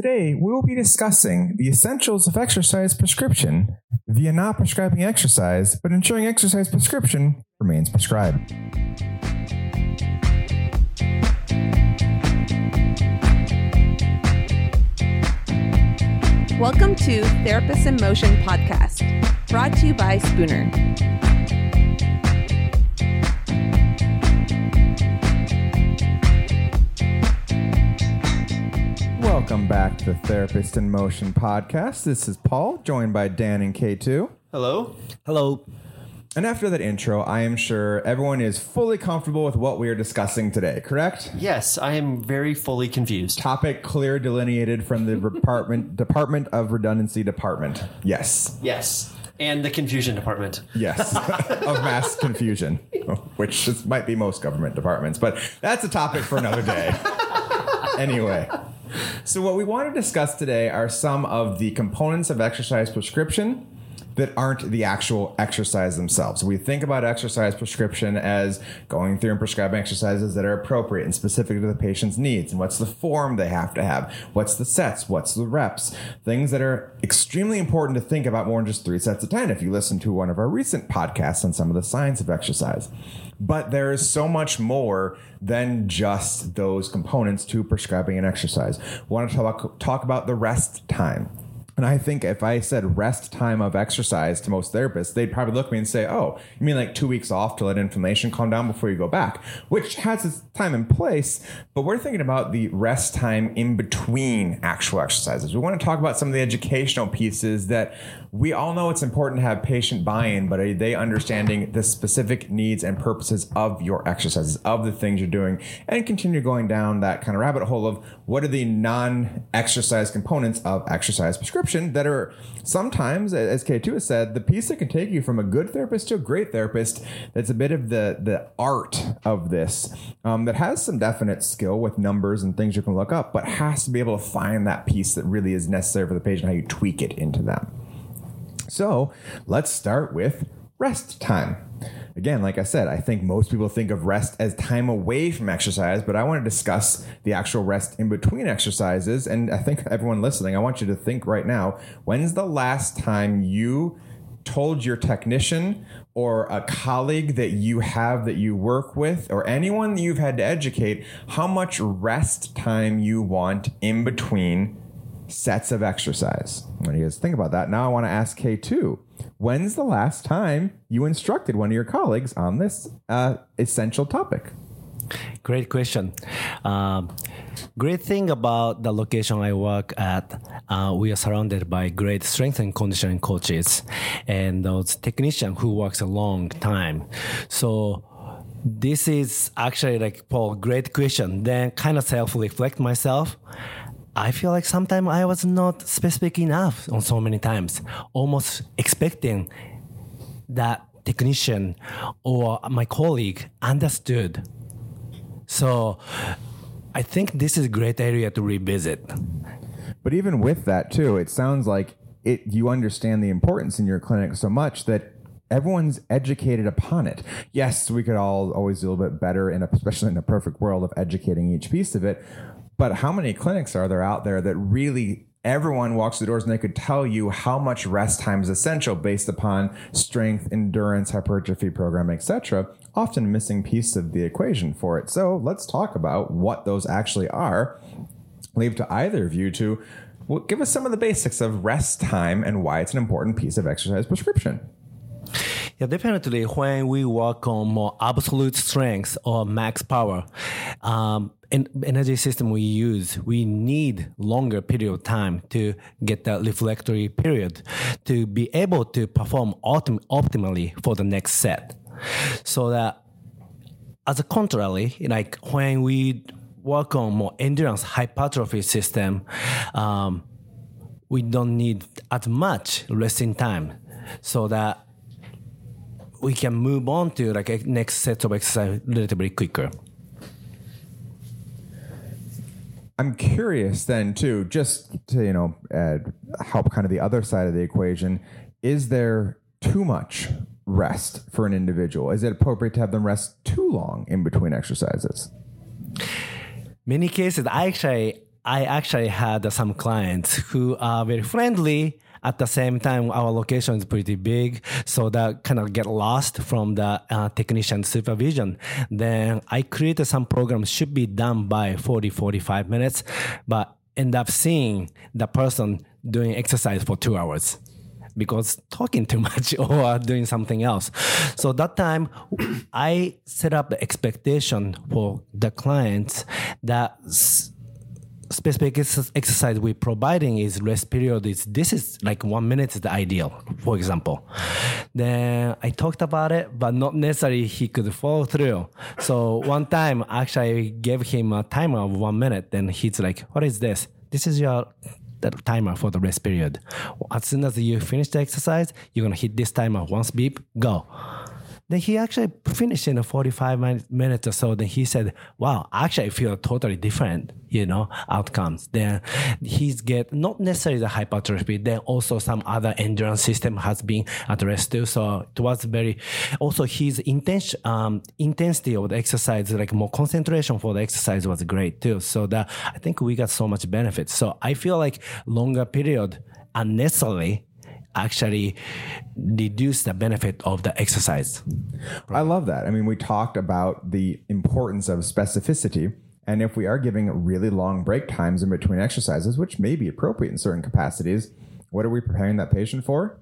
Today, we will be discussing the essentials of exercise prescription via not prescribing exercise, but ensuring exercise prescription remains prescribed. Welcome to Therapists in Motion podcast, brought to you by Spooner. Welcome back to the Therapist in Motion podcast. This is Paul, joined by Dan and K2. Hello. Hello. And after that intro, I am sure everyone is fully comfortable with what we are discussing today, correct? Yes, I am very fully confused. Topic clear delineated from the department Department of Redundancy Department. Yes. Yes. And the confusion department. Yes. of mass confusion, which is, might be most government departments, but that's a topic for another day. anyway. So, what we want to discuss today are some of the components of exercise prescription that aren't the actual exercise themselves. We think about exercise prescription as going through and prescribing exercises that are appropriate and specific to the patient's needs and what's the form they have to have, what's the sets, what's the reps, things that are extremely important to think about more than just three sets of 10 if you listen to one of our recent podcasts on some of the science of exercise. But there is so much more than just those components to prescribing an exercise. We want to talk, talk about the rest time. And I think if I said rest time of exercise to most therapists, they'd probably look at me and say, Oh, you mean like two weeks off to let inflammation calm down before you go back, which has its time and place. But we're thinking about the rest time in between actual exercises. We want to talk about some of the educational pieces that we all know it's important to have patient buy-in, but are they understanding the specific needs and purposes of your exercises, of the things you're doing, and continue going down that kind of rabbit hole of what are the non-exercise components of exercise prescription that are sometimes, as K2 has said, the piece that can take you from a good therapist to a great therapist. That's a bit of the the art of this um, that has some definite skill with numbers and things you can look up, but has to be able to find that piece that really is necessary for the patient, how you tweak it into them. So let's start with rest time. Again, like I said, I think most people think of rest as time away from exercise, but I want to discuss the actual rest in between exercises. And I think everyone listening, I want you to think right now when's the last time you told your technician or a colleague that you have that you work with or anyone that you've had to educate how much rest time you want in between sets of exercise. When you guys think about that, now I want to ask K2. When's the last time you instructed one of your colleagues on this uh, essential topic? Great question. Um, great thing about the location I work at, uh, we are surrounded by great strength and conditioning coaches and those technicians who works a long time. So this is actually like Paul, great question. Then kind of self reflect myself. I feel like sometimes I was not specific enough on so many times, almost expecting that technician or my colleague understood. So I think this is a great area to revisit. But even with that too, it sounds like it you understand the importance in your clinic so much that everyone's educated upon it. Yes, we could all always do a little bit better, in a, especially in a perfect world of educating each piece of it. But how many clinics are there out there that really everyone walks the doors and they could tell you how much rest time is essential based upon strength, endurance, hypertrophy program, etc. Often missing piece of the equation for it. So let's talk about what those actually are. Leave to either of you to well, give us some of the basics of rest time and why it's an important piece of exercise prescription. Yeah, definitely. When we work on more absolute strength or max power, um, in energy system we use, we need longer period of time to get the reflectory period to be able to perform optim- optimally for the next set. So that, as a contrary, like when we work on more endurance hypertrophy system, um, we don't need as much resting time, so that we can move on to like a next set of exercise relatively quicker. I'm curious then too, just to you know uh, help kind of the other side of the equation. Is there too much rest for an individual? Is it appropriate to have them rest too long in between exercises? Many cases, I actually I actually had some clients who are very friendly. At the same time, our location is pretty big, so that kind of get lost from the uh, technician supervision. Then I created some programs should be done by 40, 45 minutes, but end up seeing the person doing exercise for two hours because talking too much or doing something else. So that time I set up the expectation for the clients that specific ex- exercise we're providing is rest period. Is this is like one minute is the ideal for example. Then i talked about it but not necessarily he could follow through. So one time actually i gave him a timer of one minute. Then he's like what is this? This is your the timer for the rest period. As soon as you finish the exercise you're gonna hit this timer. Once beep go then he actually finished in a 45 min- minutes or so. Then he said, wow, actually I feel totally different, you know, outcomes. Then he's get not necessarily the hypertrophy, then also some other endurance system has been addressed too. So it was very, also his um, intensity of the exercise, like more concentration for the exercise was great too. So that I think we got so much benefit. So I feel like longer period unnecessarily actually reduce the benefit of the exercise. I love that. I mean, we talked about the importance of specificity. And if we are giving really long break times in between exercises, which may be appropriate in certain capacities, what are we preparing that patient for?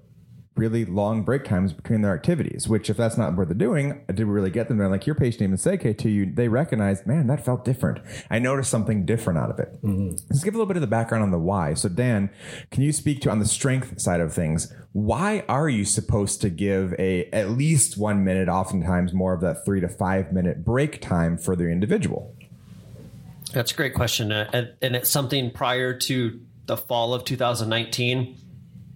Really long break times between their activities, which if that's not what they're doing, did we really get them there? Like your patient even said, okay, to you, they recognized, man, that felt different. I noticed something different out of it. Let's give a little bit of the background on the why. So Dan, can you speak to on the strength side of things? Why are you supposed to give a at least one minute, oftentimes more of that three to five minute break time for the individual? That's a great question. Uh, and, and it's something prior to the fall of 2019,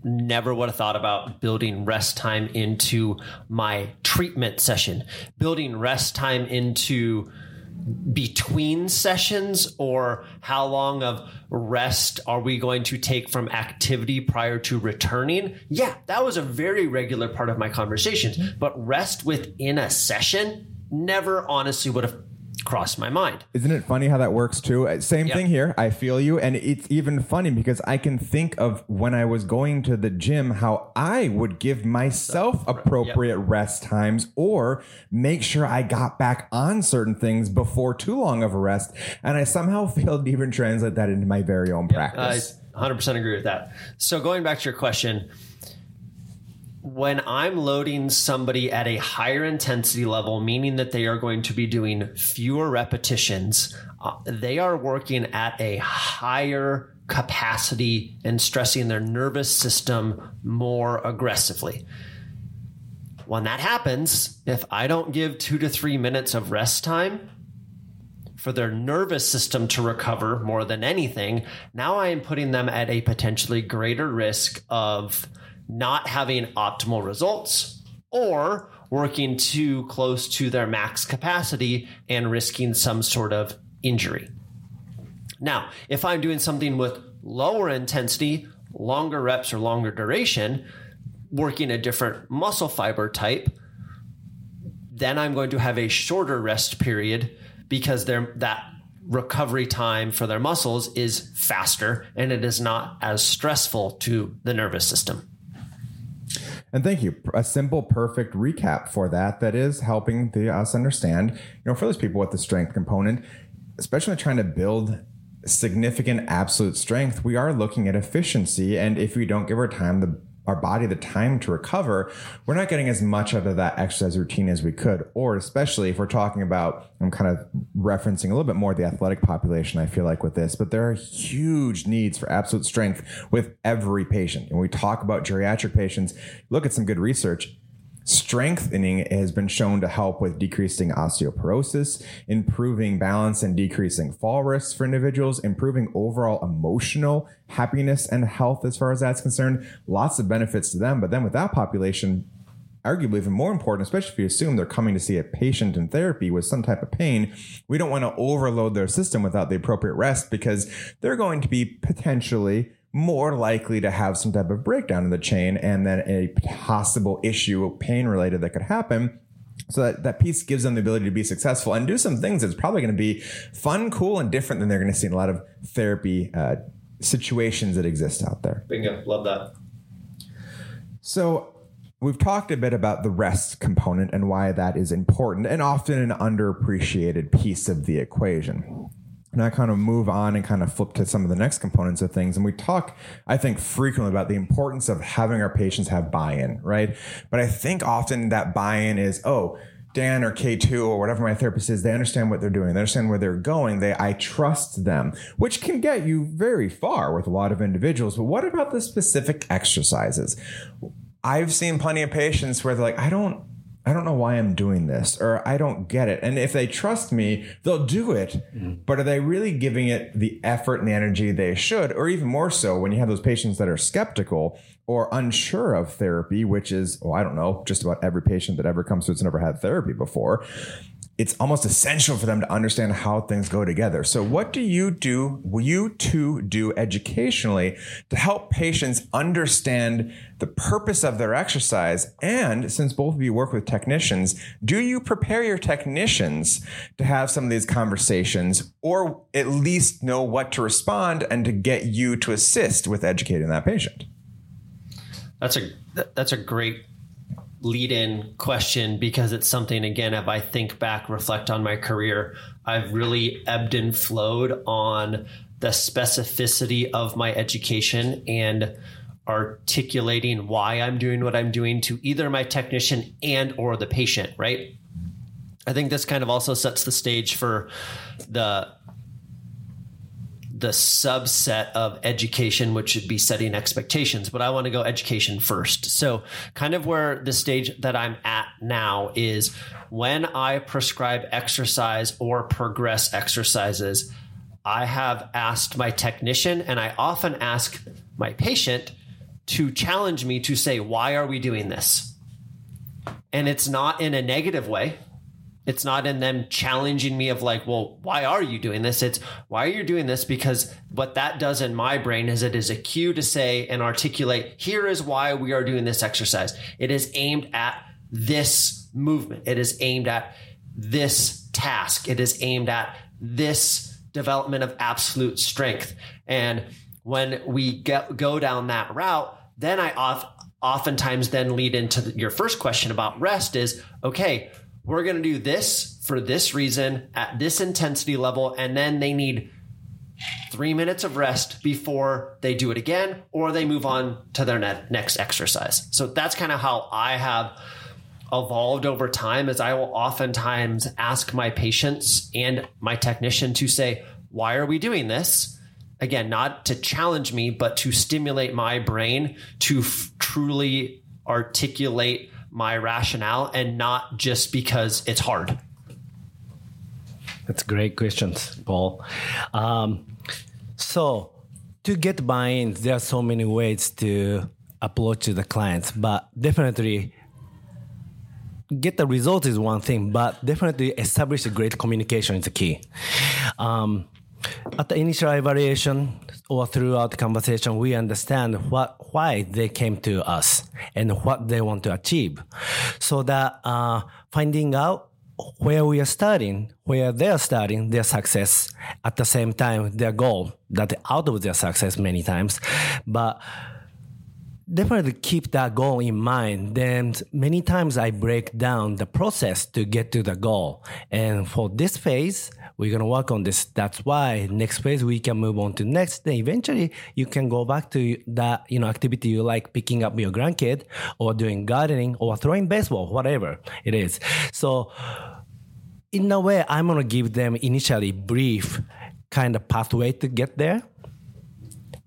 never would have thought about building rest time into my treatment session, building rest time into between sessions or how long of rest are we going to take from activity prior to returning? Yeah that was a very regular part of my conversations. But rest within a session never honestly would have crossed my mind Isn't it funny how that works too? Uh, Same Yeah. thing here. I feel you. And it's even funny because I can think of when I was going to the gym, how I would give myself appropriate rest times or make sure I got back on certain things before too long of a rest. And I somehow failed to even translate that into my very own practice. I practice. 100% agree with that. So going back to your question, when I'm loading somebody at a higher intensity level, meaning that they are going to be doing fewer repetitions, uh, they are working at a higher capacity and stressing their nervous system more aggressively. When that happens, if I don't give two to three minutes of rest time, for their nervous system to recover more than anything, now I am putting them at a potentially greater risk of not having optimal results or working too close to their max capacity and risking some sort of injury. Now, if I'm doing something with lower intensity, longer reps, or longer duration, working a different muscle fiber type, then I'm going to have a shorter rest period because that recovery time for their muscles is faster and it is not as stressful to the nervous system. And thank you. A simple, perfect recap for that. That is helping the, us understand, you know, for those people with the strength component, especially trying to build significant absolute strength, we are looking at efficiency. And if we don't give our time, the our body the time to recover, we're not getting as much out of that exercise routine as we could. Or especially if we're talking about, I'm kind of referencing a little bit more the athletic population, I feel like with this, but there are huge needs for absolute strength with every patient. And we talk about geriatric patients, look at some good research. Strengthening has been shown to help with decreasing osteoporosis, improving balance and decreasing fall risks for individuals, improving overall emotional happiness and health as far as that's concerned. Lots of benefits to them. But then with that population, arguably even more important, especially if you assume they're coming to see a patient in therapy with some type of pain, we don't want to overload their system without the appropriate rest because they're going to be potentially more likely to have some type of breakdown in the chain and then a possible issue pain related that could happen So that, that piece gives them the ability to be successful and do some things that's probably going to be fun, cool, and different than they're going to see in a lot of therapy uh, situations that exist out there. Bingo. Love that. So we've talked a bit about the rest component and why that is important and often an underappreciated piece of the equation. And I kind of move on and kind of flip to some of the next components of things. And we talk, I think, frequently about the importance of having our patients have buy in, right? But I think often that buy in is, oh, Dan or K2 or whatever my therapist is, they understand what they're doing. They understand where they're going. They, I trust them, which can get you very far with a lot of individuals. But what about the specific exercises? I've seen plenty of patients where they're like, I don't, I don't know why I'm doing this or I don't get it. And if they trust me, they'll do it. Mm-hmm. But are they really giving it the effort and the energy they should? Or even more so when you have those patients that are skeptical or unsure of therapy, which is, oh, I don't know, just about every patient that ever comes to us never had therapy before it's almost essential for them to understand how things go together. So, what do you do? Will you two do educationally to help patients understand the purpose of their exercise? And since both of you work with technicians, do you prepare your technicians to have some of these conversations or at least know what to respond and to get you to assist with educating that patient? That's a that's a great lead in question because it's something again if i think back reflect on my career i've really ebbed and flowed on the specificity of my education and articulating why i'm doing what i'm doing to either my technician and or the patient right? I think this kind of also sets the stage for the the subset of education, which should be setting expectations. But I want to go education first. So, kind of where the stage that I'm at now is when I prescribe exercise or progress exercises, I have asked my technician and I often ask my patient to challenge me to say, why are we doing this? And it's not in a negative way it's not in them challenging me of like, well, why are you doing this? It's why are you doing this? Because what that does in my brain is it is a cue to say and articulate, here is why we are doing this exercise. It is aimed at this movement. It is aimed at this task. It is aimed at this development of absolute strength. And when we get, go down that route, then I off, oftentimes then lead into the, your first question about rest is, okay, we're going to do this for this reason at this intensity level. And then they need three minutes of rest before they do it again or they move on to their ne- next exercise. So that's kind of how I have evolved over time is I will oftentimes ask my patients and my technician to say, why are we doing this? Again, not to challenge me, but to stimulate my brain to f- truly articulate my rationale and not just because it's hard? That's great questions, Paul. Um, so, to get buy-in, there are so many ways to approach the clients, but definitely get the results is one thing, but definitely establish a great communication is the key. Um, at the initial evaluation or throughout the conversation, we understand what why they came to us and what they want to achieve, so that uh, finding out where we are starting, where they are starting their success, at the same time their goal that out of their success many times, but definitely keep that goal in mind. Then many times I break down the process to get to the goal. And for this phase, we're going to work on this. That's why next phase we can move on to next. Then eventually you can go back to that, you know, activity you like picking up your grandkid or doing gardening or throwing baseball, whatever it is. So in a way, I'm going to give them initially brief kind of pathway to get there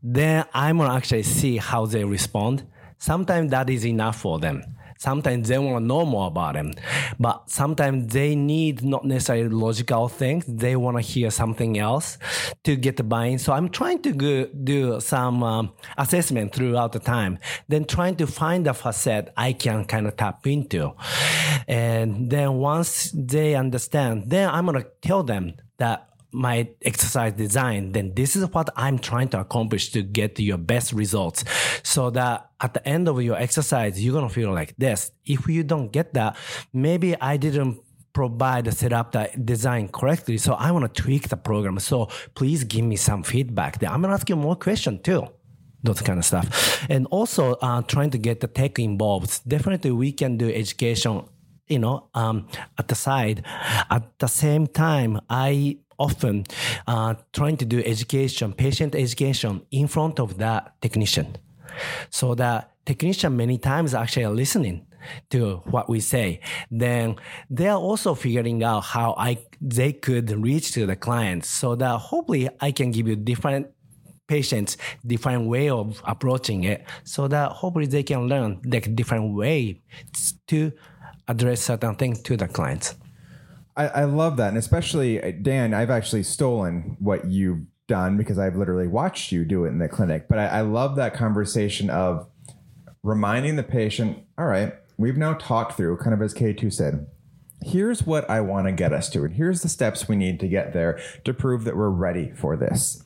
then I'm gonna actually see how they respond. Sometimes that is enough for them. Sometimes they want to know more about them, but sometimes they need not necessarily logical things. They want to hear something else to get the buy-in. So I'm trying to go, do some um, assessment throughout the time, then trying to find a facet I can kind of tap into. And then once they understand, then I'm going to tell them that my exercise design, then this is what I'm trying to accomplish to get your best results. So that at the end of your exercise, you're gonna feel like this. If you don't get that, maybe I didn't provide the setup the design correctly. So I want to tweak the program. So please give me some feedback. I'm gonna ask you more questions too those kind of stuff. And also uh, trying to get the tech involved. Definitely we can do education, you know, um, at the side. At the same time, I often uh, trying to do education, patient education in front of the technician. So the technician many times actually are listening to what we say. Then they are also figuring out how I they could reach to the clients so that hopefully I can give you different patients different way of approaching it so that hopefully they can learn the different way to address certain things to the clients. I, I love that. And especially, uh, Dan, I've actually stolen what you've done because I've literally watched you do it in the clinic. But I, I love that conversation of reminding the patient, all right, we've now talked through, kind of as K2 said, here's what I want to get us to, and here's the steps we need to get there to prove that we're ready for this.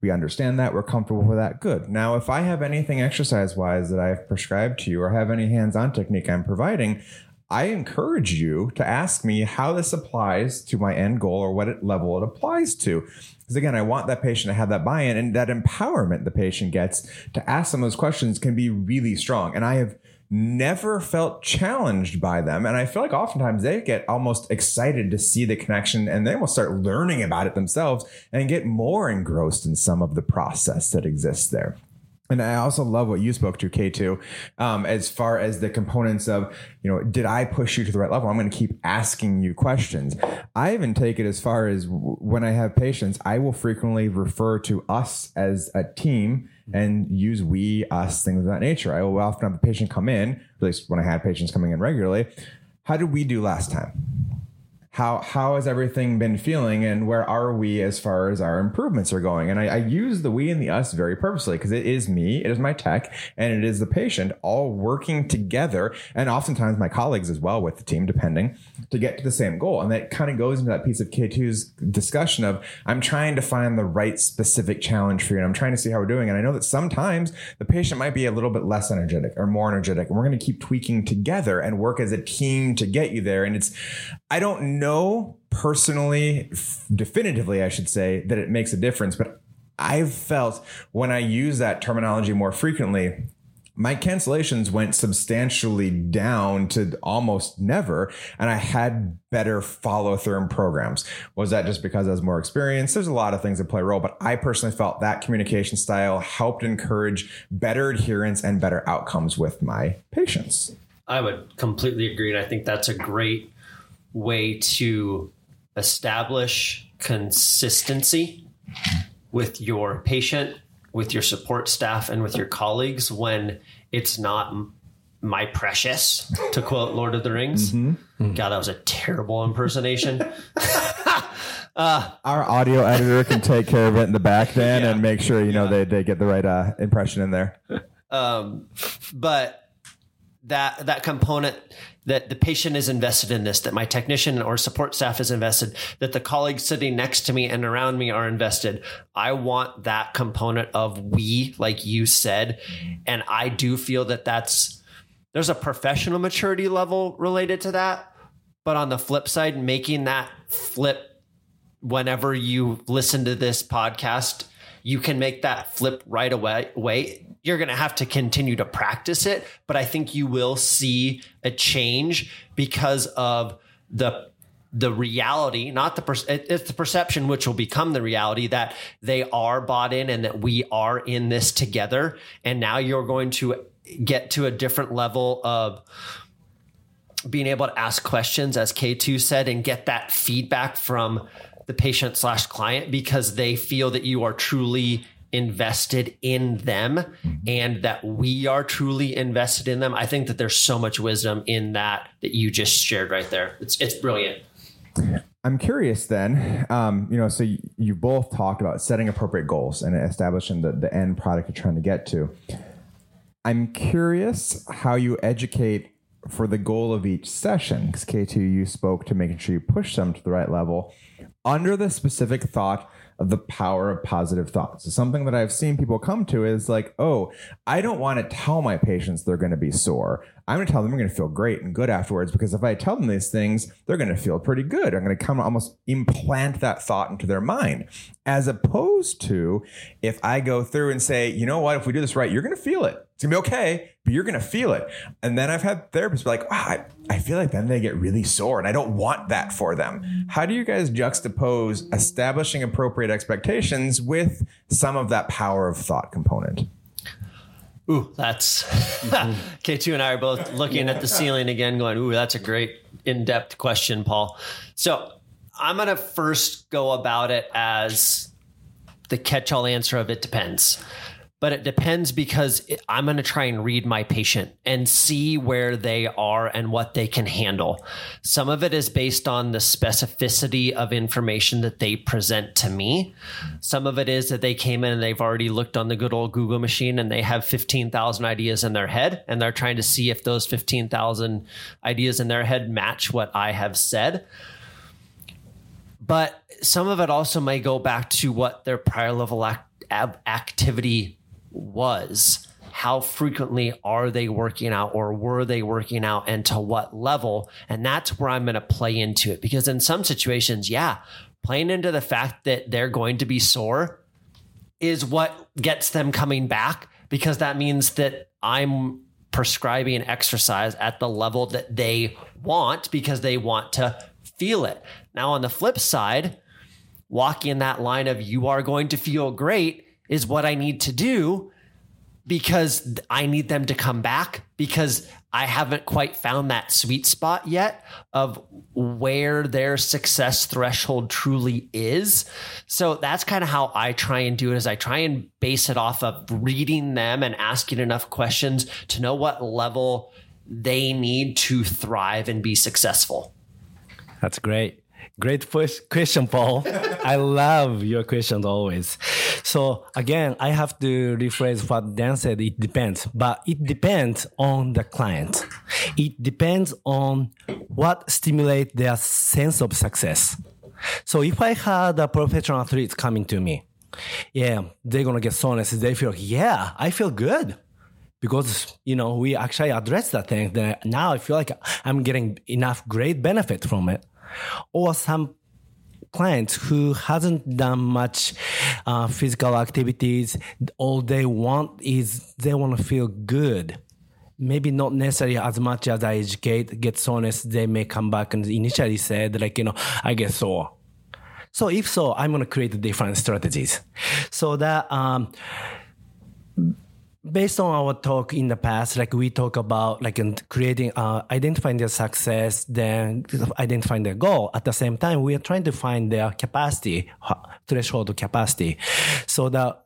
We understand that. We're comfortable with that. Good. Now, if I have anything exercise wise that I've prescribed to you or have any hands on technique I'm providing, I encourage you to ask me how this applies to my end goal or what level it applies to. Because again, I want that patient to have that buy in and that empowerment the patient gets to ask them those questions can be really strong. And I have never felt challenged by them. And I feel like oftentimes they get almost excited to see the connection and they will start learning about it themselves and get more engrossed in some of the process that exists there. And I also love what you spoke to, K2, um, as far as the components of, you know, did I push you to the right level? I'm going to keep asking you questions. I even take it as far as when I have patients, I will frequently refer to us as a team and use we, us, things of that nature. I will often have a patient come in, at least when I had patients coming in regularly. How did we do last time? How how has everything been feeling and where are we as far as our improvements are going? And i, I use the we and the us very purposely because it is me it is my tech and it is the patient all working together and oftentimes my colleagues as well with the team depending to get to the same goal. And that kind of goes into that piece of k2's discussion of i'm trying to find the right specific challenge for you and i'm trying to see how we're doing. And i know that sometimes the patient might be a little bit less energetic or more energetic and we're going to keep tweaking together and work as a team to get you there. And it's i don't know know personally, definitively, I should say, that it makes a difference, but I've felt when I use that terminology more frequently, my cancellations went substantially down to almost never, and I had better follow through in programs. Was that just because I was more experienced? There's a lot of things that play a role, but I personally felt that communication style helped encourage better adherence and better outcomes with my patients. I would completely agree. And I think that's a great way to establish consistency with your patient, with your support staff, and with your colleagues when it's not my precious, to quote Lord of the Rings. Mm-hmm. God, that was a terrible impersonation. uh, Our audio editor can take care of it in the back then yeah. and make sure you know they, they get the right uh, impression in there. Um, but that that component that the patient is invested in this, that my technician or support staff is invested, that the colleagues sitting next to me and around me are invested. I want that component of we, like you said. And I do feel that that's, there's a professional maturity level related to that. But on the flip side, making that flip whenever you listen to this podcast, you can make that flip right away. Way you're going to have to continue to practice it, but I think you will see a change because of the the reality, not the per- it's the perception which will become the reality that they are bought in and that we are in this together. And now you're going to get to a different level of being able to ask questions, as K2 said, and get that feedback from the patient slash client because they feel that you are truly invested in them and that we are truly invested in them. I think that there's so much wisdom in that that you just shared right there. It's it's brilliant. I'm curious then, um, you know, so you, you, both talked about setting appropriate goals and establishing the, the end product you're trying to get to. I'm curious how you educate for the goal of each session, because K2, you spoke to making sure you push them to the right level under the specific thought of the power of positive thoughts. So something that I've seen people come to is like, oh, I don't want to tell my patients they're going to be sore. I'm going to tell them they're going to feel great and good afterwards because if I tell them these things, they're going to feel pretty good. I'm going to come almost implant that thought into their mind. As opposed to if I go through and say, you know what, if we do this right, you're going to feel it. It's gonna be okay, but you're gonna feel it. And then I've had therapists be like, wow, I, I feel like then they get really sore and I don't want that for them. How do you guys juxtapose establishing appropriate expectations with some of that power of thought component? Ooh, that's K2 and I are both looking at the ceiling again, going, Ooh, that's a great in depth question, Paul. So I'm going to first go about it as the catch all answer of it depends but it depends because I'm going to try and read my patient and see where they are and what they can handle. Some of it is based on the specificity of information that they present to me. Some of it is that they came in and they've already looked on the good old Google machine and they have 15,000 ideas in their head and they're trying to see if those 15,000 ideas in their head match what I have said. But some of it also may go back to what their prior level act- activity was how frequently are they working out or were they working out and to what level? And that's where I'm going to play into it because in some situations, yeah, playing into the fact that they're going to be sore is what gets them coming back because that means that I'm prescribing exercise at the level that they want because they want to feel it. Now, on the flip side, walking that line of you are going to feel great is what I need to do because I need them to come back because I haven't quite found that sweet spot yet of where their success threshold truly is. So that's kind of how I try and do it is I try and base it off of reading them and asking enough questions to know what level they need to thrive and be successful. That's great. Great question, Paul. I love your questions always. So again, I have to rephrase what Dan said. It depends, but it depends on the client. It depends on what stimulates their sense of success. So if I had a professional athlete coming to me, yeah, they're gonna get soreness. They feel, yeah, I feel good because you know we actually address that thing. Then now I feel like I'm getting enough great benefit from it or some clients who hasn't done much uh, physical activities all they want is they want to feel good. Maybe not necessarily as much as i educate get soreness they may come back and initially said like you know i get sore so if so i'm going to create different strategies. So that um, based on our talk in the past, like we talk about like creating, uh, identifying their success, then identifying their goal. At the same time, we are trying to find their capacity, threshold capacity, so that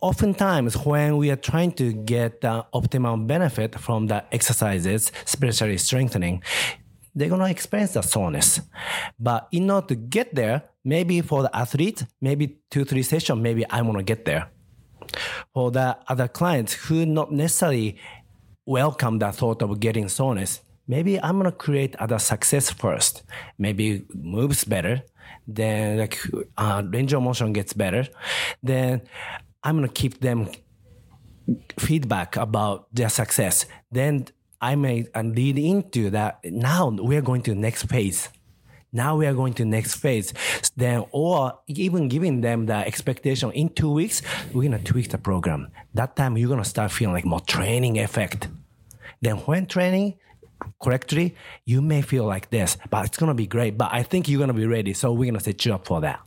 oftentimes when we are trying to get the optimal benefit from the exercises, especially strengthening, they're going to experience the soreness. But in order to get there, maybe for the athlete, maybe two, three sessions, maybe I want to get there for the other clients who not necessarily welcome the thought of getting soreness, maybe I'm gonna create other success first. Maybe moves better, then like uh, range of motion gets better, then I'm gonna keep them feedback about their success. Then I may and lead into that. Now we're going to the next phase. Now we are going to next phase. Then, or even giving them the expectation in two weeks, we're gonna tweak the program. That time you're gonna start feeling like more training effect. Then when training correctly, you may feel like this, but it's gonna be great. But I think you're gonna be ready. So we're gonna set you up for that.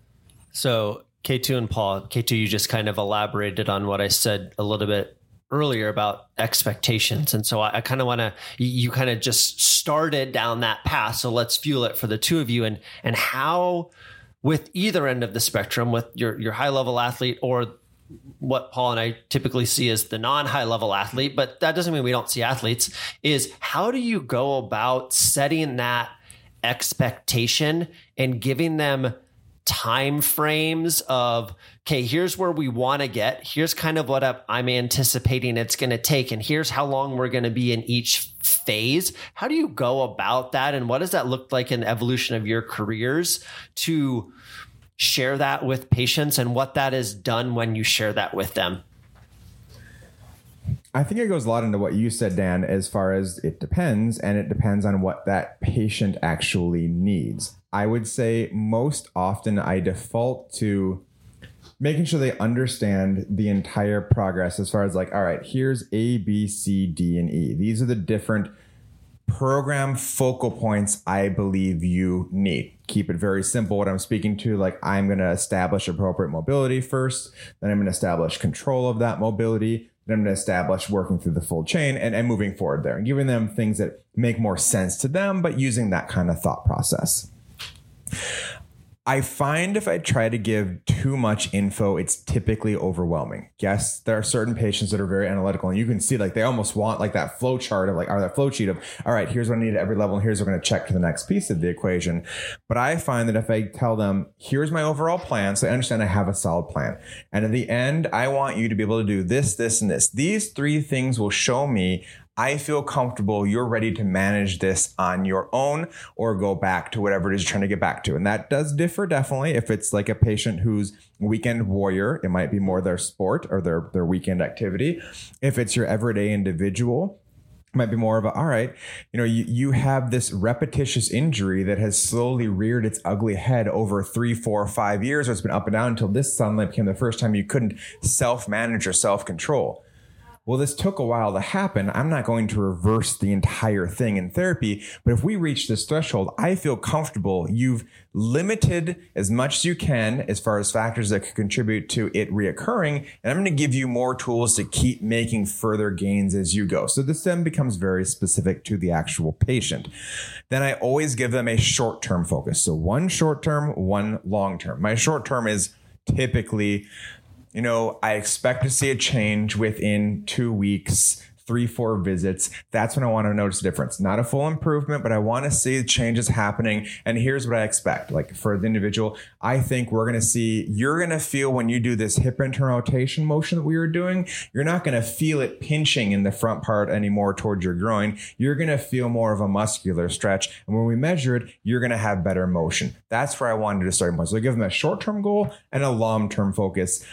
So K2 and Paul, K2, you just kind of elaborated on what I said a little bit earlier about expectations. And so I, I kind of want to, you, kind of just started down that path. So let's fuel it for the two of you and, and how with either end of the spectrum, with your, your high level athlete or what Paul and I typically see as the non high level athlete, but that doesn't mean we don't see athletes, is how do you go about setting that expectation and giving them time frames of okay here's where we want to get. Here's kind of what i'm anticipating it's going to take and here's how long we're going to be in each phase. How do you go about that and what does that look like in evolution of your careers to share that with patients and what that is done when you share that with them? I think it goes a lot into what you said, Dan, as far as it depends, and it depends on what that patient actually needs. I would say most often I default to making sure they understand the entire progress as far as like, all right, here's A, B, C, D, and E. These are the different program focal points I believe you need. Keep it very simple. What I'm speaking to, like, I'm going to establish appropriate mobility first, then I'm going to establish control of that mobility. Then I'm going to establish working through the full chain and, and moving forward there and giving them things that make more sense to them, but using that kind of thought process. I find if I try to give too much info, it's typically overwhelming. Yes, there are certain patients that are very analytical, and you can see like they almost want like that flow chart of like, or that flow sheet of, all right, here's what I need at every level, and here's what we're going to check to the next piece of the equation. But I find that if I tell them, here's my overall plan, so I understand I have a solid plan, and at the end, I want you to be able to do this, this, and this. These three things will show me I feel comfortable you're ready to manage this on your own or go back to whatever it is you're trying to get back to. And that does differ definitely. If it's like a patient who's weekend warrior, it might be more their sport or their, their weekend activity. If it's your everyday individual, might be more of a all right you know you, you have this repetitious injury that has slowly reared its ugly head over three four five years or it's been up and down until this sunlight became the first time you couldn't self-manage or self-control well, this took a while to happen. I'm not going to reverse the entire thing in therapy. But if we reach this threshold, I feel comfortable. You've limited as much as you can as far as factors that could contribute to it reoccurring. And I'm going to give you more tools to keep making further gains as you go. So this then becomes very specific to the actual patient. Then I always give them a short term focus. So one short term, one long term. My short term is typically you know, I expect to see a change within two weeks, three, four visits. That's when I want to notice a difference. Not a full improvement, but I want to see changes happening. And here's what I expect. Like for the individual, I think we're going to see, you're going to feel when you do this hip internal rotation motion that we were doing, you're not going to feel it pinching in the front part anymore towards your groin. You're going to feel more of a muscular stretch. And when we measure it, you're going to have better motion. That's where I wanted to start. So I give them a short term goal and a long term focus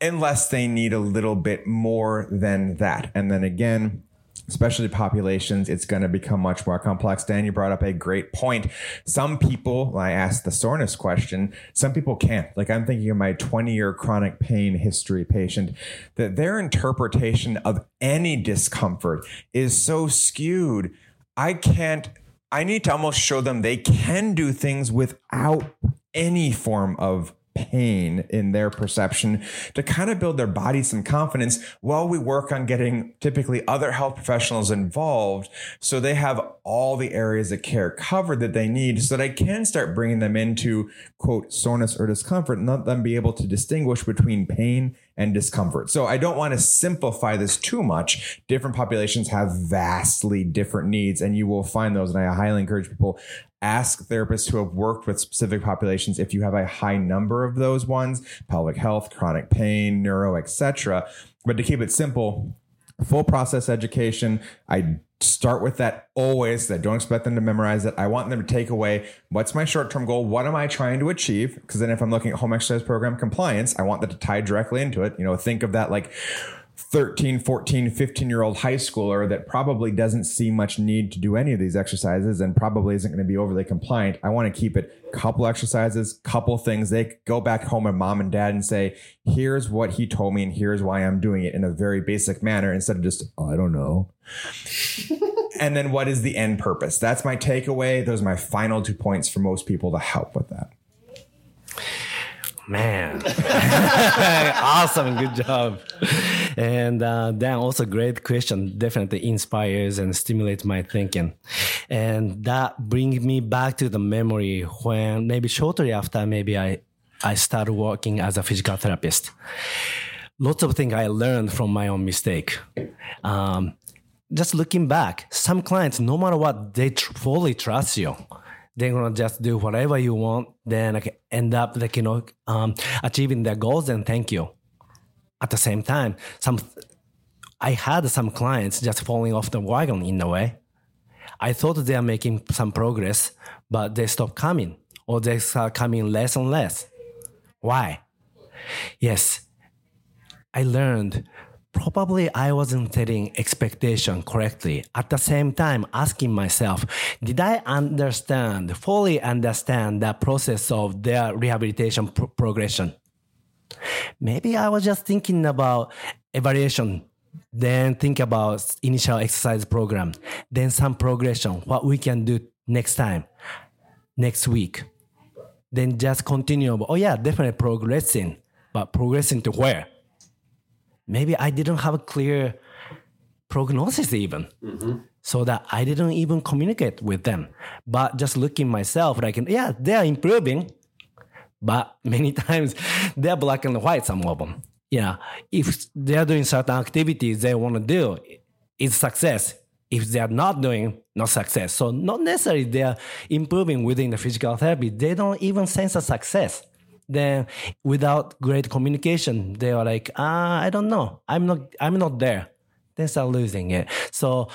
unless they need a little bit more than that. And then again, especially populations, it's going to become much more complex. Dan, you brought up a great point. Some people, I asked the soreness question, some people can't. Like I'm thinking of my 20 year chronic pain history patient, that their interpretation of any discomfort is so skewed. I can't, I need to almost show them they can do things without any form of pain in their perception to kind of build their body some confidence while we work on getting typically other health professionals involved so they have all the areas of care covered that they need so that I can start bringing them into quote soreness or discomfort and let them be able to distinguish between pain and discomfort. So I don't want to simplify this too much. Different populations have vastly different needs and you will find those. And I highly encourage people ask therapists who have worked with specific populations if you have a high number of those ones pelvic health chronic pain neuro etc but to keep it simple full process education i start with that always i don't expect them to memorize it. I want them to take away what's my short-term goal what am i trying to achieve? Because then if i'm looking at home exercise program compliance i want that to tie directly into it. You know think of that like 13, 14, 15 year old high schooler that probably doesn't see much need to do any of these exercises and probably isn't going to be overly compliant. I want to keep it couple exercises, couple things. They go back home and mom and dad and say, here's what he told me and here's why I'm doing it in a very basic manner instead of just, oh, I don't know. and then what is the end purpose? That's my takeaway. Those are my final two points for most people to help with that. Man, awesome, good job. And uh, then also great question, definitely inspires and stimulates my thinking. And that brings me back to the memory when maybe shortly after, maybe I, I started working as a physical therapist. Lots of things I learned from my own mistake. Um, just looking back, some clients, no matter what, they tr- fully trust you they're gonna just do whatever you want, then like end up like you know um, achieving their goals. And thank you. At the same time, some I had some clients just falling off the wagon in a way. I thought they are making some progress, but they stop coming or they start coming less and less. Why? Yes, I learned probably I wasn't setting expectation correctly. At the same time, asking myself, did I understand, fully understand the process of their rehabilitation pro- progression? Maybe I was just thinking about evaluation, then think about initial exercise program, then some progression, what we can do next time, next week. Then just continue. Oh yeah, definitely progressing, but progressing to where? Maybe I didn't have a clear prognosis even. Mm-hmm. So that I didn't even communicate with them. But just looking myself, like, yeah, they're improving. But many times they're black and white, some of them. Yeah. If they're doing certain activities they want to do, it's success. If they're not doing, not success. So not necessarily they're improving within the physical therapy. They don't even sense a success then without great communication they are like ah i don't know. I'm not i'm not there. They start losing it. So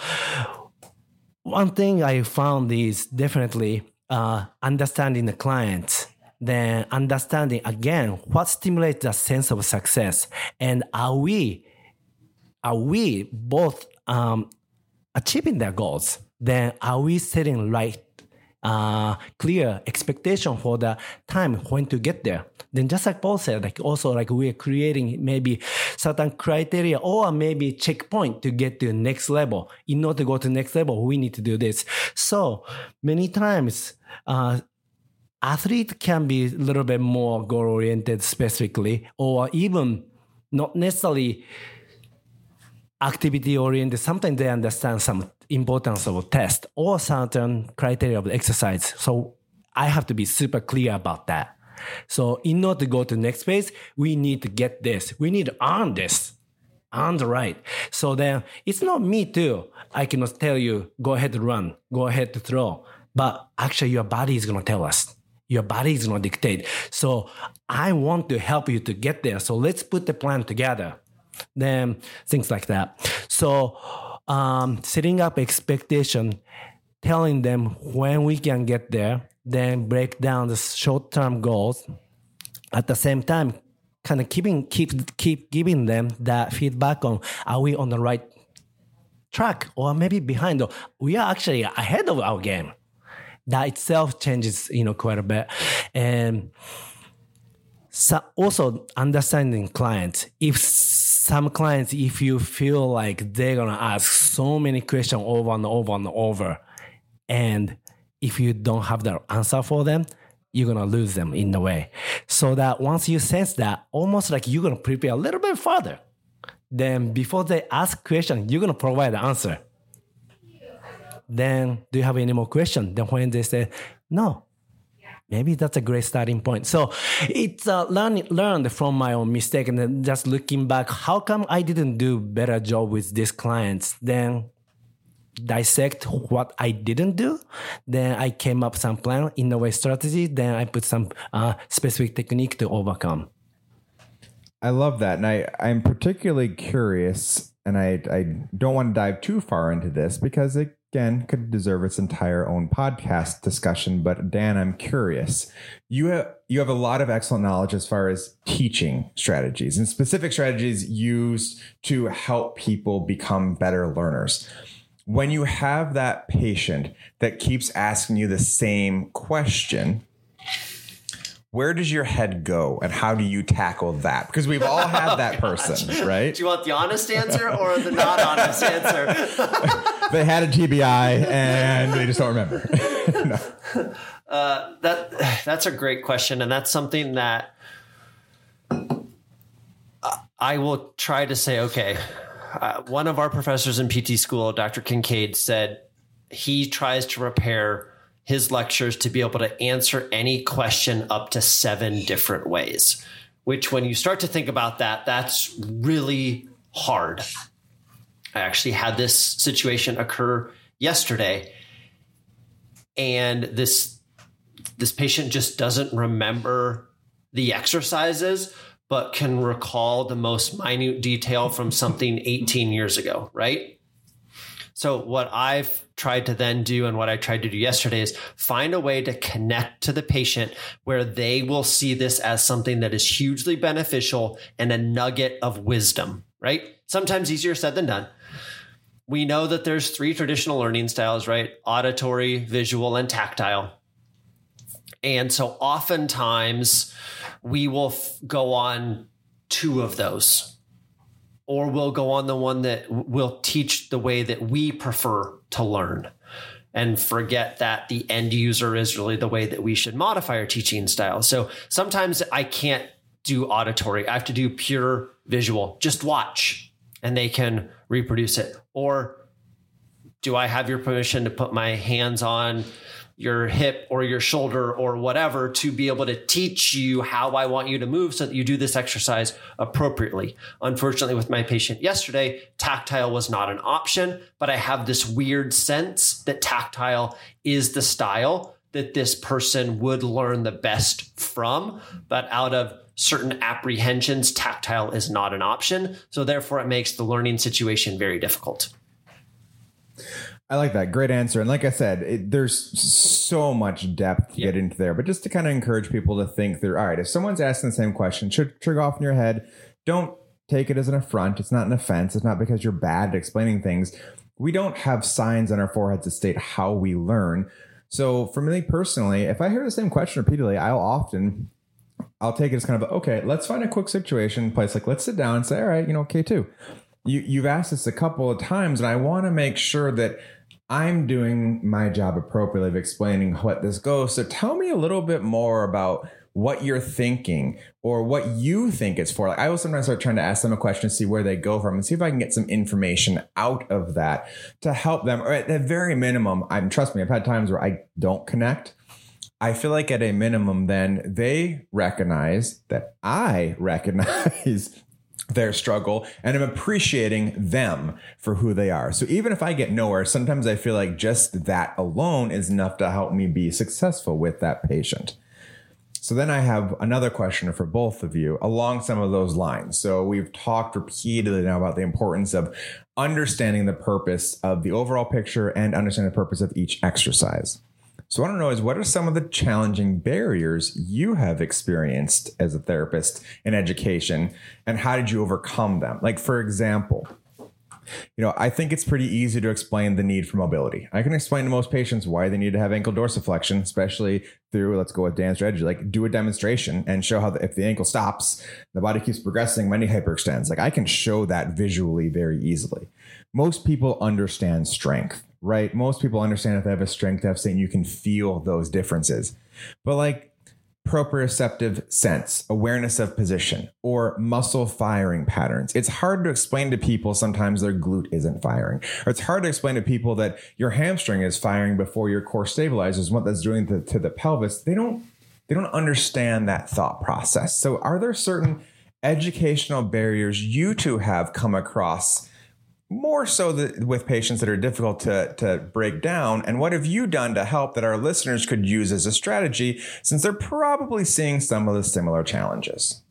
one thing i found is definitely uh, understanding the client then understanding again what stimulates the sense of success. And are we are we both um, achieving their goals? Then are we setting right uh, clear expectation for the time when to get there. Then just like Paul said, like also like we're creating maybe certain criteria or maybe checkpoint to get to the next level. In order to go to the next level, we need to do this. So many times, uh, athlete can be a little bit more goal oriented specifically, or even not necessarily activity oriented. Sometimes they understand some importance of a test or certain criteria of exercise. So I have to be super clear about that. So in order to go to the next phase, we need to get this. We need to earn this. Earn the right. So then it's not me too. I cannot tell you, go ahead to run, go ahead to throw. But actually your body is going to tell us. Your body is going to dictate. So I want to help you to get there. So let's put the plan together. Then things like that. So um, setting up expectation, telling them when we can get there, then break down the short-term goals. At the same time, kind of keeping keep keep giving them that feedback on are we on the right track or maybe behind or we are actually ahead of our game that itself changes you know quite a bit and so also understanding clients if some clients if you feel like they're gonna ask so many questions over and over and over and if you don't have the answer for them you're gonna lose them in a way. So that once you sense that almost like you're gonna prepare a little bit further then before they ask question you're gonna provide the answer. Then do you have any more question? Then when they say no maybe that's a great starting point. So it's uh, learn, learned from my own mistake and then just looking back, how come I didn't do better job with these clients? Then dissect what I didn't do. Then I came up some plan in a way strategy. Then I put some uh, specific technique to overcome. I love that. And I, I'm particularly curious, and I, I don't want to dive too far into this because it again could deserve its entire own podcast discussion but dan i'm curious. You have you have a lot of excellent knowledge as far as teaching strategies and specific strategies used to help people become better learners. When you have that patient that keeps asking you the same question where does your head go and how do you tackle that? Because we've all had that person, right? Do you want the honest answer or the not honest answer? they had a TBI and they just don't remember. no. uh, that that's a great question, and that's something that I will try to say. Okay, uh, one of our professors in PT school, Dr. Kincaid, said he tries to prepare his lectures to be able to answer any question up to seven different ways. Which, when you start to think about that, that's really hard. I actually had this situation occur yesterday, and this this patient just doesn't remember the exercises, but can recall the most minute detail from something 18 years ago, right? So, what I've tried to then do and what I tried to do yesterday is find a way to connect to the patient where they will see this as something that is hugely beneficial and a nugget of wisdom, right? Sometimes easier said than done. We know that there's three traditional learning styles, right? Auditory, visual, and tactile. And so oftentimes we will f- go on two of those, or we'll go on the one that will teach the way that we prefer to learn and forget that the end user is really the way that we should modify our teaching style. So sometimes I can't do auditory, I have to do pure visual, just watch and they can reproduce it. Or do I have your permission to put my hands on your hip or your shoulder or whatever to be able to teach you how I want you to move so that you do this exercise appropriately. Unfortunately, with my patient yesterday, tactile was not an option, but I have this weird sense that tactile is the style that this person would learn the best from. But out of certain apprehensions, tactile is not an option. So therefore, it makes the learning situation very difficult. I like that. Great answer. And like I said, it, there's so much depth to get into there. But just to kind of encourage people to think through, all right, if someone's asking the same question, should trigger off in your head, don't take it as an affront. It's not an offense. It's not because you're bad at explaining things. We don't have signs on our foreheads to state how we learn. So for me personally, if I hear the same question repeatedly, I'll often I'll take it as kind of okay, let's find a quick situation place. Like let's sit down and say, all right, you know, K2, you you've asked this a couple of times, and I want to make sure that I'm doing my job appropriately of explaining what this goes. So tell me a little bit more about what you're thinking or what you think it's for. Like I will sometimes start trying to ask them a question, see where they go from, and see if I can get some information out of that to help them. Or at the very minimum, I'm trust me, I've had times where I don't connect. I feel like at a minimum, then they recognize that I recognize their struggle and I'm appreciating them for who they are. So even if I get nowhere, sometimes I feel like just that alone is enough to help me be successful with that patient. So then I have another question for both of you along some of those lines. So we've talked repeatedly now about the importance of understanding the purpose of the overall picture and understanding the purpose of each exercise. So what I to know is what are some of the challenging barriers you have experienced as a therapist in education and how did you overcome them? Like for example, you know, I think it's pretty easy to explain the need for mobility. I can explain to most patients why they need to have ankle dorsiflexion, especially through, let's go with Dan's strategy, like do a demonstration and show how the, if the ankle stops, the body keeps progressing, knee hyperextends. Like I can show that visually very easily. Most people understand strength right? Most people understand if they have a strength deficit, you can feel those differences. But like proprioceptive sense, awareness of position, or muscle firing patterns. It's hard to explain to people sometimes their glute isn't firing. Or it's hard to explain to people that your hamstring is firing before your core stabilizes, what that's doing to, to the pelvis. They don't they don't understand that thought process. So are there certain educational barriers you two have come across more so with patients that are difficult to, to break down? And what have you done to help that our listeners could use as a strategy since they're probably seeing some of the similar challenges?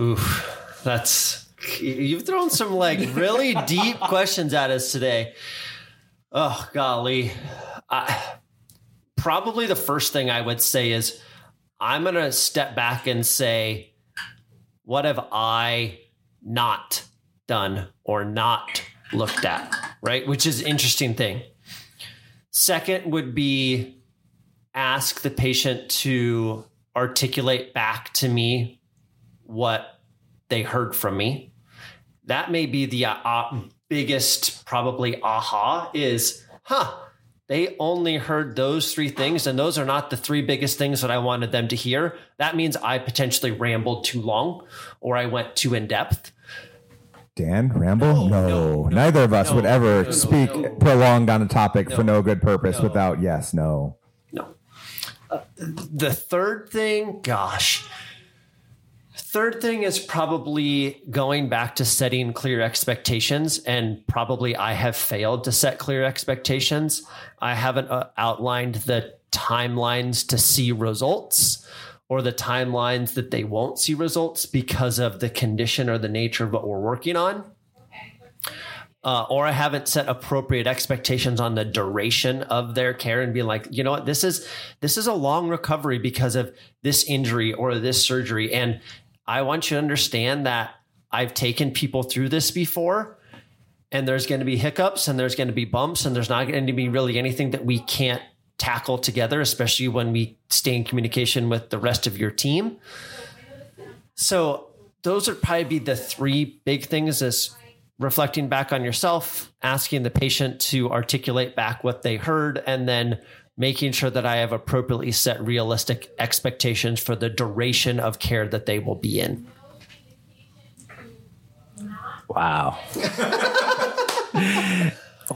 Oof, that's you've thrown some like really deep questions at us today. Oh golly, I, probably the first thing I would say is I'm going to step back and say, what have I not done or not looked at, right? Which is an interesting thing. Second would be ask the patient to articulate back to me what they heard from me. That may be the uh, biggest, probably aha is, huh, they only heard those three things, and those are not the three biggest things that I wanted them to hear. That means I potentially rambled too long or I went too in depth. Dan, ramble? No, No, no, neither of us no, would ever speak prolonged on a topic for no good purpose without yes, no. No. Uh, the third thing, gosh, Third thing is probably going back to setting clear expectations. And probably I have failed to set clear expectations. I haven't uh, outlined the timelines to see results or the timelines that they won't see results because of the condition or the nature of what we're working on. Uh, or I haven't set appropriate expectations on the duration of their care and being like, you know what, this is this is a long recovery because of this injury or this surgery, and I want you to understand that I've taken people through this before and there's going to be hiccups and there's going to be bumps and there's not going to be really anything that we can't tackle together, especially when we stay in communication with the rest of your team. So those would probably be the three big things is reflecting back on yourself, asking the patient to articulate back what they heard, and then making sure that I have appropriately set realistic expectations for the duration of care that they will be in. Wow.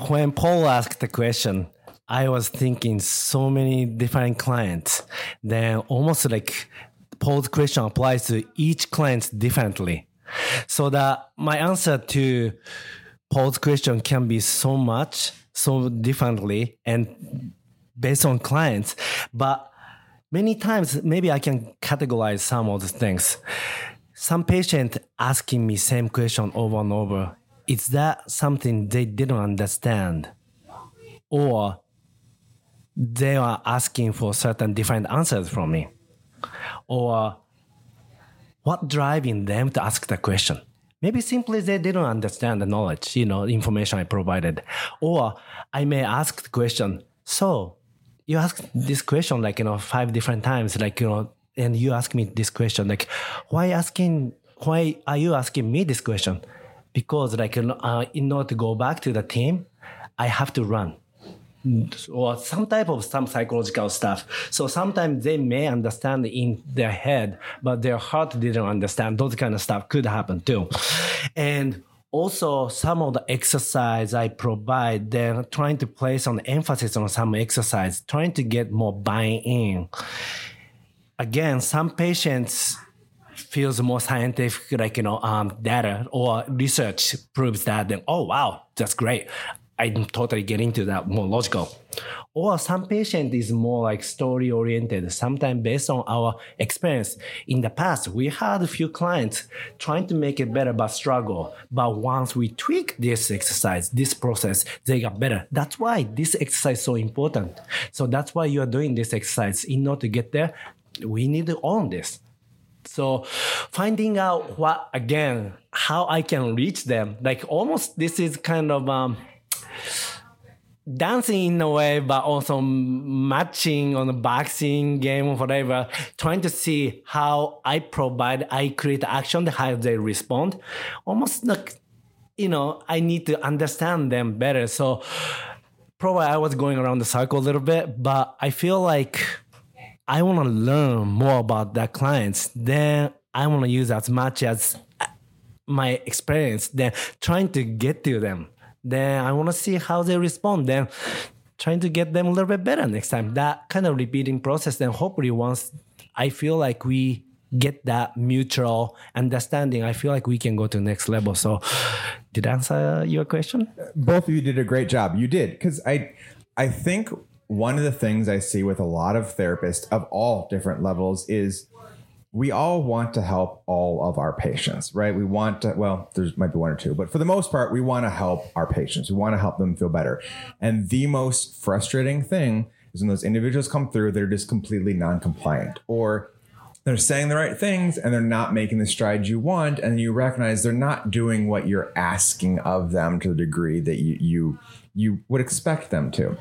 when Paul asked the question, I was thinking so many different clients. Then almost like Paul's question applies to each client differently. So that my answer to Paul's question can be so much, so differently, and based on clients. But many times, maybe I can categorize some of the things. Some patient asking me same question over and over. Is that something they didn't understand? Or they are asking for certain different answers from me? Or what driving them to ask the question? Maybe simply they didn't understand the knowledge, you know, information I provided. Or I may ask the question, so you ask this question like, you know, five different times, like, you know, and you ask me this question, like, why asking, why are you asking me this question? Because like, uh, in order to go back to the team, I have to run or some type of some psychological stuff. So sometimes they may understand in their head, but their heart didn't understand. Those kind of stuff could happen too. And also some of the exercise I provide, they're trying to place on emphasis on some exercise, trying to get more buy-in. Again, some patients feels more scientific, like you know, um, data or research proves that. Then, oh wow, that's great. I'm totally getting to that more logical. Or some patient is more like story oriented, sometimes based on our experience. In the past, we had a few clients trying to make it better but struggle. But once we tweak this exercise, this process, they got better. That's why this exercise is so important. So that's why you are doing this exercise. In order to get there, we need to own this. So finding out what again, how I can reach them, like almost this is kind of um dancing in a way, but also matching on the boxing game or whatever, trying to see how I provide, I create action, how they respond. Almost like, you know, I need to understand them better. So probably I was going around the circle a little bit, but I feel like I want to learn more about that clients. Then I want to use as much as my experience, then trying to get to them then I want to see how they respond. Then trying to get them a little bit better next time. That kind of repeating process. Then hopefully once I feel like we get that mutual understanding, I feel like we can go to next level. So did I answer your question? Both of you did a great job. You did. Because I I think one of the things I see with a lot of therapists of all different levels is we all want to help all of our patients, right? We want to, well, there's might be one or two, but for the most part, we want to help our patients. We want to help them feel better. And the most frustrating thing is when those individuals come through, they're just completely non compliant or they're saying the right things and they're not making the strides you want. And you recognize they're not doing what you're asking of them to the degree that you, you, you would expect them to.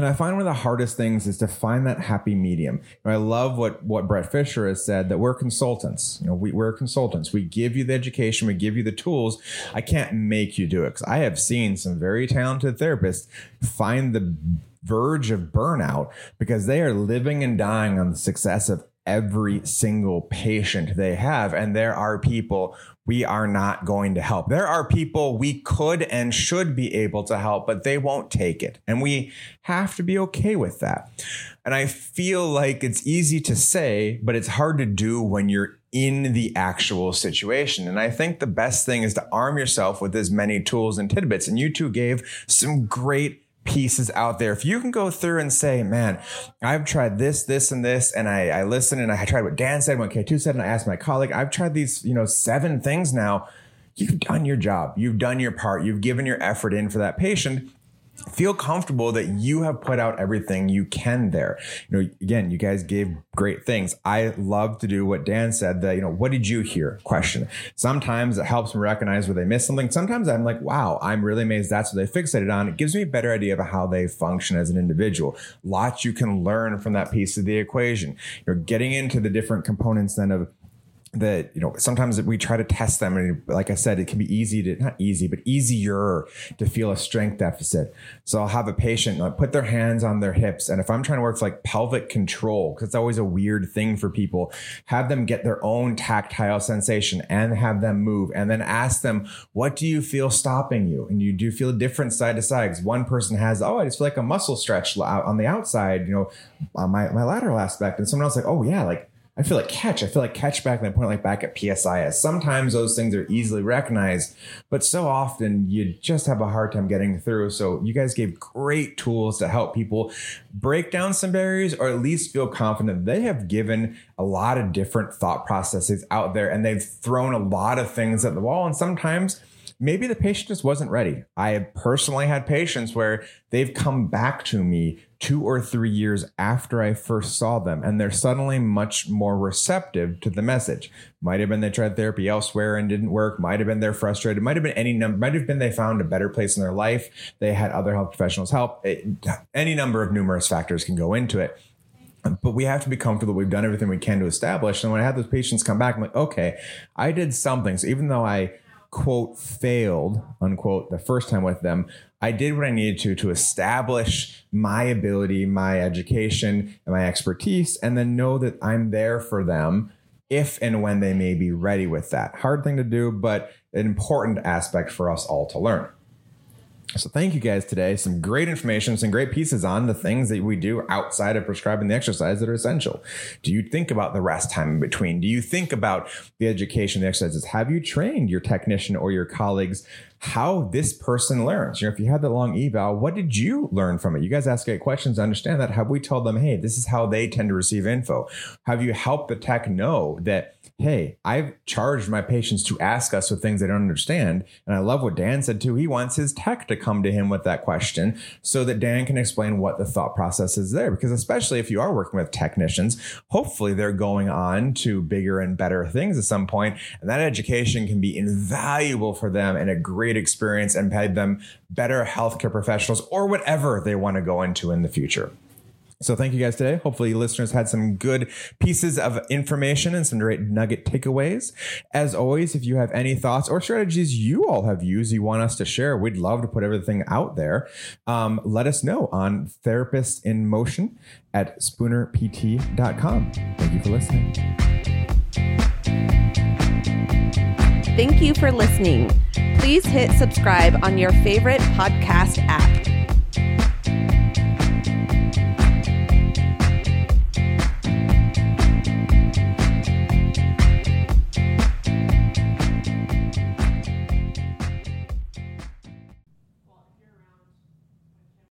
And I find one of the hardest things is to find that happy medium. I love what what Brett Fischer has said that we're consultants. You know, we, we're consultants. We give you the education, we give you the tools. I can't make you do it because I have seen some very talented therapists find the verge of burnout because they are living and dying on the success of every single patient they have. And there are people we are not going to help. There are people we could and should be able to help, but they won't take it. And we have to be okay with that. And I feel like it's easy to say, but it's hard to do when you're in the actual situation. And I think the best thing is to arm yourself with as many tools and tidbits. And you two gave some great pieces out there. If you can go through and say, man, I've tried this, this, and this, and I, I listened and I tried what Dan said, what K2 said, and I asked my colleague, I've tried these, you know, seven things now. You've done your job. You've done your part. You've given your effort in for that patient feel comfortable that you have put out everything you can there. You know, again, you guys gave great things. I love to do what Dan said that, you know, what did you hear? Question. Sometimes it helps me recognize where they missed something. Sometimes I'm like, wow, I'm really amazed that's what they fixated on. It gives me a better idea of how they function as an individual. Lots you can learn from that piece of the equation. You're getting into the different components then of that you know sometimes we try to test them and like i said it can be easy to not easy but easier to feel a strength deficit. So i'll have a patient like put their hands on their hips. And if i'm trying to work like pelvic control because it's always a weird thing for people have them get their own tactile sensation and have them move and then ask them what do you feel stopping you? And you do feel a different side to side because one person has oh i just feel like a muscle stretch on the outside you know on my, my lateral aspect. And someone else like oh yeah like I feel like catch. I feel like catch back. And I point like back at PSIS. Sometimes those things are easily recognized, but so often you just have a hard time getting through. So you guys gave great tools to help people break down some barriers or at least feel confident they have given a lot of different thought processes out there and they've thrown a lot of things at the wall. And sometimes maybe the patient just wasn't ready. I personally had patients where they've come back to me two or three years after I first saw them, and they're suddenly much more receptive to the message. Might have been they tried therapy elsewhere and didn't work. Might have been they're frustrated. Might have been any number. Might have been they found a better place in their life. They had other health professionals help. It, any number of numerous factors can go into it but we have to be comfortable. We've done everything we can to establish. And when I have those patients come back, I'm like, okay, I did something. So even though I quote failed unquote the first time with them i did what i needed to to establish my ability my education and my expertise and then know that i'm there for them if and when they may be ready with that. Hard thing to do but an important aspect for us all to learn so thank you guys today. Some great information, some great pieces on the things that we do outside of prescribing the exercise that are essential. Do you think about the rest time in between? Do you think about the education, the exercises? Have you trained your technician or your colleagues how this person learns? You know, if you had the long eval, what did you learn from it? You guys ask great questions. Understand that. Have we told them, hey, this is how they tend to receive info? Have you helped the tech know that hey, I've charged my patients to ask us with things they don't understand. And I love what Dan said too. He wants his tech to come to him with that question so that Dan can explain what the thought process is there. Because especially if you are working with technicians, hopefully they're going on to bigger and better things at some point, And that education can be invaluable for them and a great experience and pay them better healthcare professionals or whatever they want to go into in the future. So thank you guys today. Hopefully listeners had some good pieces of information and some great nugget takeaways. As always, if you have any thoughts or strategies you all have used you want us to share, we'd love to put everything out there. Um, let us know on Therapist in Motion at spoonerpt.com. Thank you for listening. Thank you for listening. Please hit subscribe on your favorite podcast app